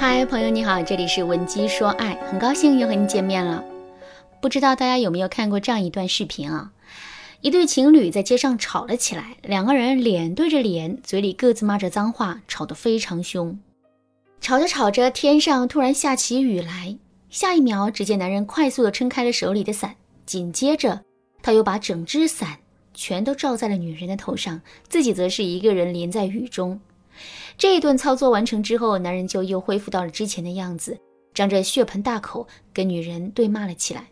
嗨，朋友你好，这里是文姬说爱，很高兴又和你见面了。不知道大家有没有看过这样一段视频啊？一对情侣在街上吵了起来，两个人脸对着脸，嘴里各自骂着脏话，吵得非常凶。吵着吵着，天上突然下起雨来，下一秒，只见男人快速地撑开了手里的伞，紧接着他又把整只伞全都罩在了女人的头上，自己则是一个人淋在雨中。这一顿操作完成之后，男人就又恢复到了之前的样子，张着血盆大口跟女人对骂了起来。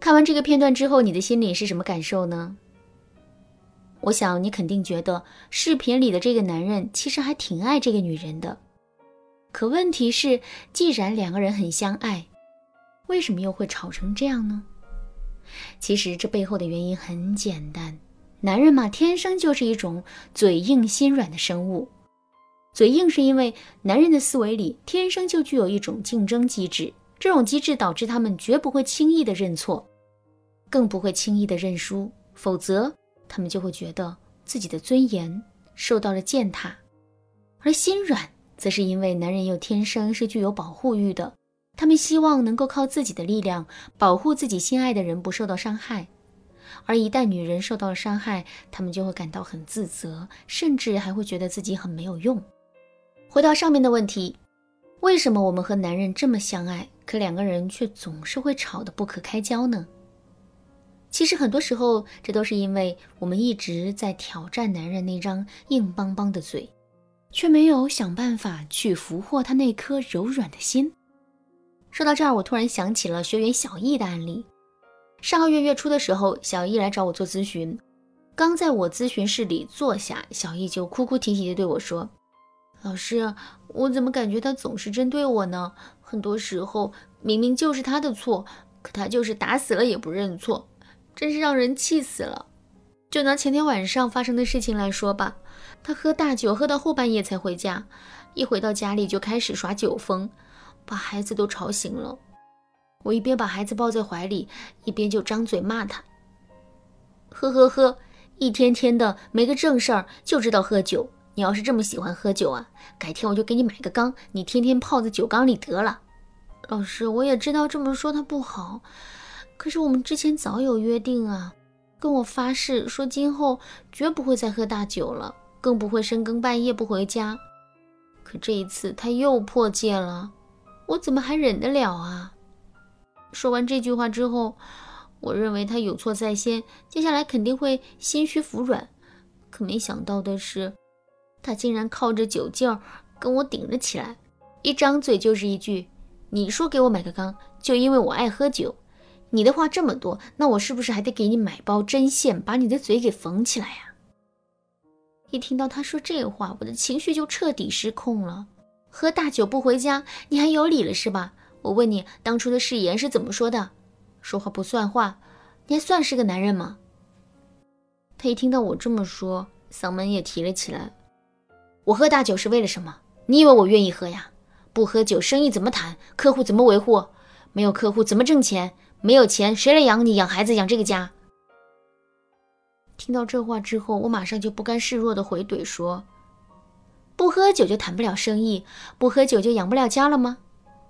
看完这个片段之后，你的心里是什么感受呢？我想你肯定觉得视频里的这个男人其实还挺爱这个女人的。可问题是，既然两个人很相爱，为什么又会吵成这样呢？其实这背后的原因很简单，男人嘛，天生就是一种嘴硬心软的生物。嘴硬是因为男人的思维里天生就具有一种竞争机制，这种机制导致他们绝不会轻易的认错，更不会轻易的认输，否则他们就会觉得自己的尊严受到了践踏。而心软则是因为男人又天生是具有保护欲的，他们希望能够靠自己的力量保护自己心爱的人不受到伤害，而一旦女人受到了伤害，他们就会感到很自责，甚至还会觉得自己很没有用。回到上面的问题，为什么我们和男人这么相爱，可两个人却总是会吵得不可开交呢？其实很多时候，这都是因为我们一直在挑战男人那张硬邦邦的嘴，却没有想办法去俘获他那颗柔软的心。说到这儿，我突然想起了学员小易的案例。上个月月初的时候，小易来找我做咨询，刚在我咨询室里坐下，小易就哭哭啼啼地对我说。老师，我怎么感觉他总是针对我呢？很多时候明明就是他的错，可他就是打死了也不认错，真是让人气死了。就拿前天晚上发生的事情来说吧，他喝大酒喝到后半夜才回家，一回到家里就开始耍酒疯，把孩子都吵醒了。我一边把孩子抱在怀里，一边就张嘴骂他：呵呵呵，一天天的没个正事儿，就知道喝酒。你要是这么喜欢喝酒啊，改天我就给你买个缸，你天天泡在酒缸里得了。老师，我也知道这么说他不好，可是我们之前早有约定啊，跟我发誓说今后绝不会再喝大酒了，更不会深更半夜不回家。可这一次他又破戒了，我怎么还忍得了啊？说完这句话之后，我认为他有错在先，接下来肯定会心虚服软。可没想到的是。他竟然靠着酒劲儿跟我顶了起来，一张嘴就是一句：“你说给我买个缸，就因为我爱喝酒。你的话这么多，那我是不是还得给你买包针线，把你的嘴给缝起来呀？”一听到他说这话，我的情绪就彻底失控了。喝大酒不回家，你还有理了是吧？我问你，当初的誓言是怎么说的？说话不算话，你还算是个男人吗？他一听到我这么说，嗓门也提了起来。我喝大酒是为了什么？你以为我愿意喝呀？不喝酒，生意怎么谈？客户怎么维护？没有客户怎么挣钱？没有钱，谁来养你、养孩子、养这个家？听到这话之后，我马上就不甘示弱的回怼说：“不喝酒就谈不了生意，不喝酒就养不了家了吗？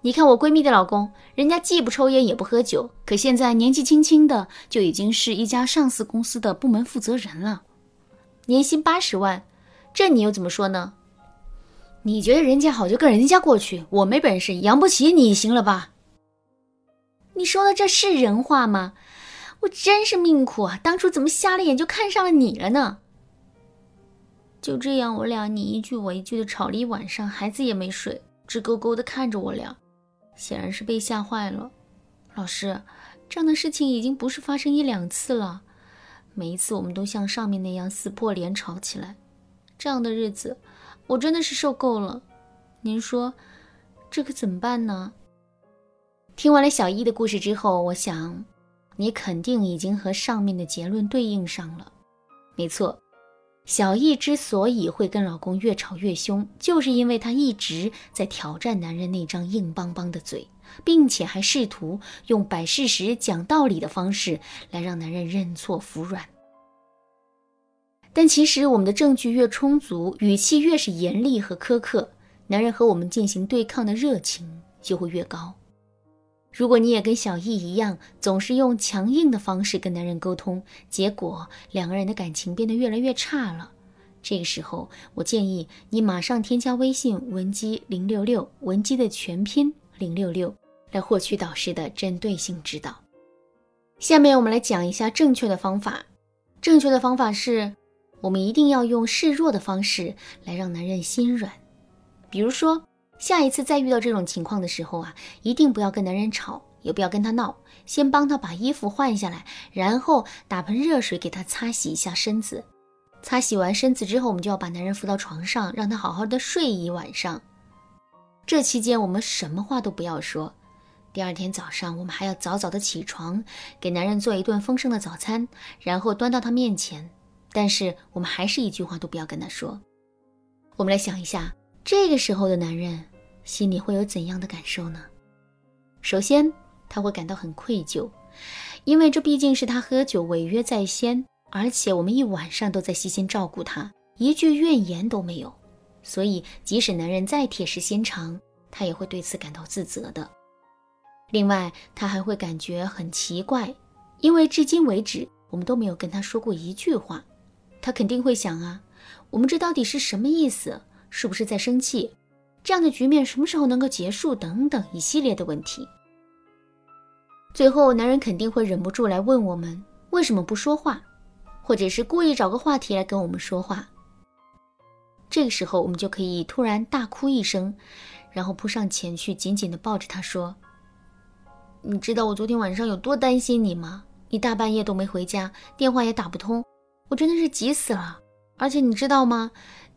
你看我闺蜜的老公，人家既不抽烟也不喝酒，可现在年纪轻轻的就已经是一家上市公司的部门负责人了，年薪八十万。”这你又怎么说呢？你觉得人家好就跟人家过去，我没本事养不起你，行了吧？你说的这是人话吗？我真是命苦啊！当初怎么瞎了眼就看上了你了呢？就这样，我俩你一句我一句的吵了一晚上，孩子也没睡，直勾勾的看着我俩，显然是被吓坏了。老师，这样的事情已经不是发生一两次了，每一次我们都像上面那样撕破脸吵起来。这样的日子，我真的是受够了。您说，这可怎么办呢？听完了小易的故事之后，我想，你肯定已经和上面的结论对应上了。没错，小易之所以会跟老公越吵越凶，就是因为她一直在挑战男人那张硬邦邦的嘴，并且还试图用摆事实、讲道理的方式来让男人认错服软。但其实，我们的证据越充足，语气越是严厉和苛刻，男人和我们进行对抗的热情就会越高。如果你也跟小易一样，总是用强硬的方式跟男人沟通，结果两个人的感情变得越来越差了。这个时候，我建议你马上添加微信文姬零六六，文姬的全拼零六六，来获取导师的针对性指导。下面我们来讲一下正确的方法。正确的方法是，我们一定要用示弱的方式来让男人心软。比如说。下一次再遇到这种情况的时候啊，一定不要跟男人吵，也不要跟他闹，先帮他把衣服换下来，然后打盆热水给他擦洗一下身子。擦洗完身子之后，我们就要把男人扶到床上，让他好好的睡一晚上。这期间我们什么话都不要说。第二天早上，我们还要早早的起床，给男人做一顿丰盛的早餐，然后端到他面前。但是我们还是一句话都不要跟他说。我们来想一下。这个时候的男人心里会有怎样的感受呢？首先，他会感到很愧疚，因为这毕竟是他喝酒违约在先，而且我们一晚上都在悉心照顾他，一句怨言都没有。所以，即使男人再铁石心肠，他也会对此感到自责的。另外，他还会感觉很奇怪，因为至今为止我们都没有跟他说过一句话，他肯定会想啊，我们这到底是什么意思？是不是在生气？这样的局面什么时候能够结束？等等一系列的问题。最后，男人肯定会忍不住来问我们为什么不说话，或者是故意找个话题来跟我们说话。这个时候，我们就可以突然大哭一声，然后扑上前去，紧紧地抱着他说：“你知道我昨天晚上有多担心你吗？你大半夜都没回家，电话也打不通，我真的是急死了。而且你知道吗？”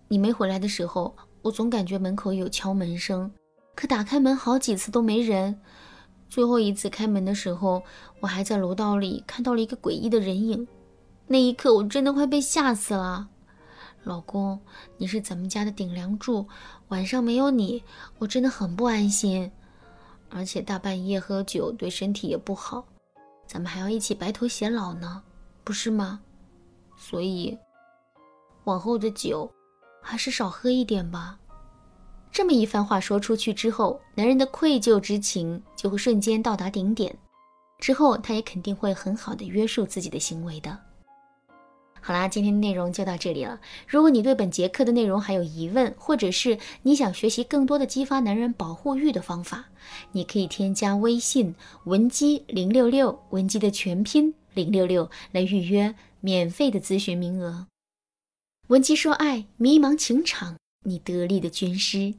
你没回来的时候，我总感觉门口有敲门声，可打开门好几次都没人。最后一次开门的时候，我还在楼道里看到了一个诡异的人影，那一刻我真的快被吓死了。老公，你是咱们家的顶梁柱，晚上没有你，我真的很不安心。而且大半夜喝酒对身体也不好，咱们还要一起白头偕老呢，不是吗？所以，往后的酒。还是少喝一点吧。这么一番话说出去之后，男人的愧疚之情就会瞬间到达顶点，之后他也肯定会很好的约束自己的行为的。好啦，今天的内容就到这里了。如果你对本节课的内容还有疑问，或者是你想学习更多的激发男人保护欲的方法，你可以添加微信文姬零六六，文姬的全拼零六六来预约免费的咨询名额。闻鸡说爱，迷茫情场，你得力的军师。